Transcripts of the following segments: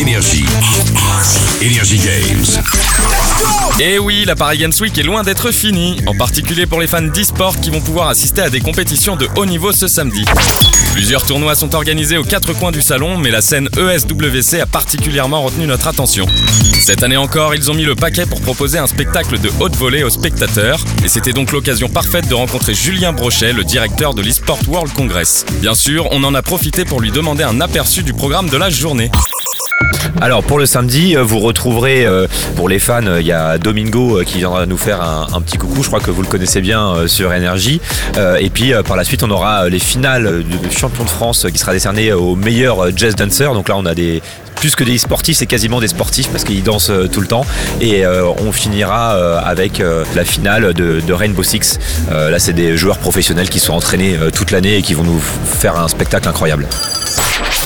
Énergie. Énergie Games. Et oui, la Paris Games Week est loin d'être finie, en particulier pour les fans d'e-sport qui vont pouvoir assister à des compétitions de haut niveau ce samedi. Plusieurs tournois sont organisés aux quatre coins du salon, mais la scène ESWC a particulièrement retenu notre attention. Cette année encore, ils ont mis le paquet pour proposer un spectacle de haute volée aux spectateurs, et c'était donc l'occasion parfaite de rencontrer Julien Brochet, le directeur de l'eSport World Congress. Bien sûr, on en a profité pour lui demander un aperçu du programme de la journée. Alors pour le samedi, euh, vous retrouverez euh, pour les fans, euh, il y a Domingo qui viendra nous faire un, petit coucou. Je crois que vous le connaissez bien sur Énergie. Et puis par la suite, on aura les finales du champion de France qui sera décerné au meilleur euh, jazz dancer. Donc là, on a des plus que des sportifs, c'est quasiment des sportifs parce qu'ils dansent tout le temps. Et on finira avec la finale de, Rainbow Six. Là, c'est des joueurs professionnels qui sont entraînés toute l'année et qui vont nous faire un spectacle incroyable.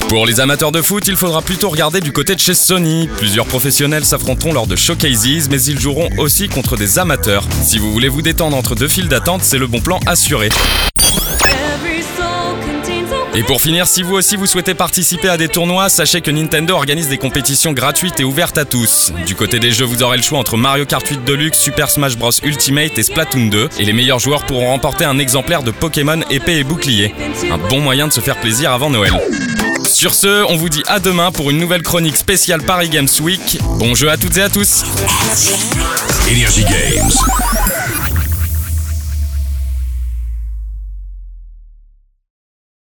Pour les amateurs de foot, il faudra plutôt regarder du côté de chez Sony. Plusieurs professionnels s'affronteront lors de showcases, mais ils joueront aussi contre des amateurs. Si vous voulez vous détendre entre deux files d'attente, c'est le bon plan assuré. Et pour finir, si vous aussi vous souhaitez participer à des tournois, sachez que Nintendo organise des compétitions gratuites et ouvertes à tous. Du côté des jeux, vous aurez le choix entre Mario Kart 8 Deluxe, Super Smash Bros Ultimate et Splatoon 2. Et les meilleurs joueurs pourront remporter un exemplaire de Pokémon épée et bouclier. Un bon moyen de se faire plaisir avant Noël. Sur ce, on vous dit à demain pour une nouvelle chronique spéciale Paris Games Week. Bon jeu à toutes et à tous Games.